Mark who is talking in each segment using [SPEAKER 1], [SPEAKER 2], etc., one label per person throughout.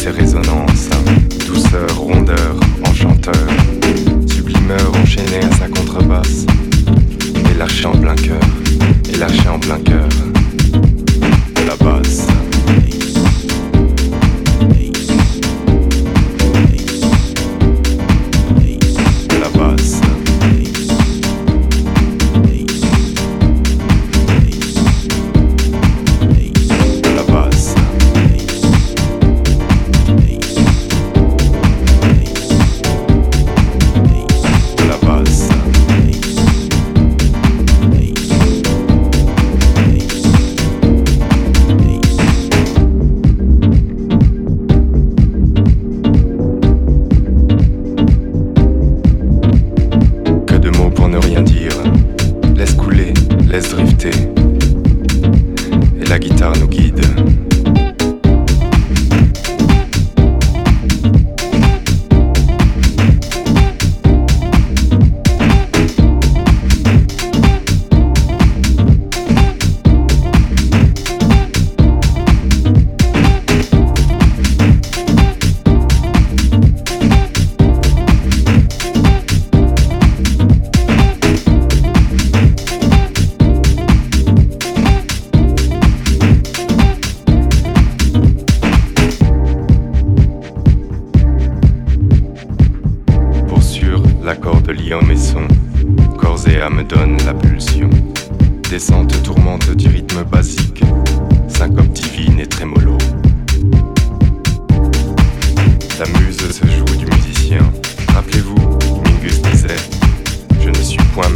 [SPEAKER 1] ses résonances, hein. douceur, rondeur, enchanteur, sublimeur enchaîné à sa contrebasse, et l'archer en plein cœur, et l'archer en plein cœur.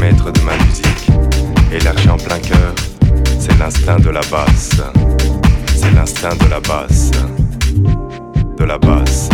[SPEAKER 1] maître de ma musique. Et lâché en plein cœur, c'est l'instinct de la basse. C'est l'instinct de la basse. De la basse.